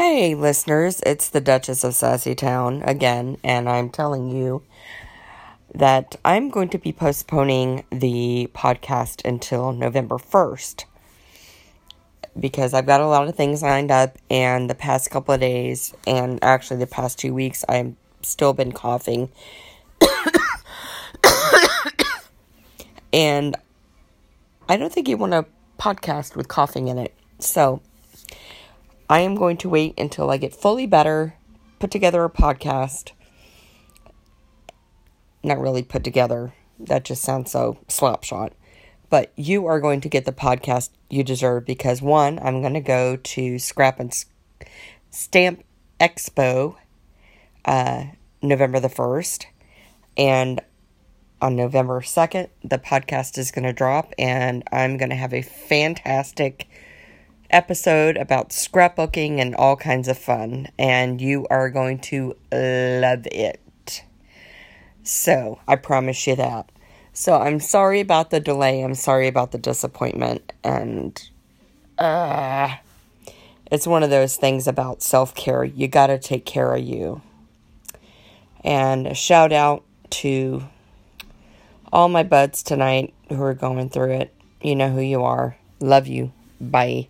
Hey, listeners, it's the Duchess of Sassy Town again, and I'm telling you that I'm going to be postponing the podcast until November 1st because I've got a lot of things lined up, and the past couple of days, and actually the past two weeks, I've still been coughing. and I don't think you want a podcast with coughing in it. So I am going to wait until I get fully better, put together a podcast. Not really put together. That just sounds so slapshot. But you are going to get the podcast you deserve because one, I'm going to go to Scrap and Stamp Expo uh, November the 1st. And on November 2nd, the podcast is going to drop, and I'm going to have a fantastic episode about scrapbooking and all kinds of fun, and you are going to love it. So, I promise you that. So, I'm sorry about the delay. I'm sorry about the disappointment. And, uh, it's one of those things about self care. You got to take care of you. And a shout out to all my buds tonight who are going through it. You know who you are. Love you. Bye.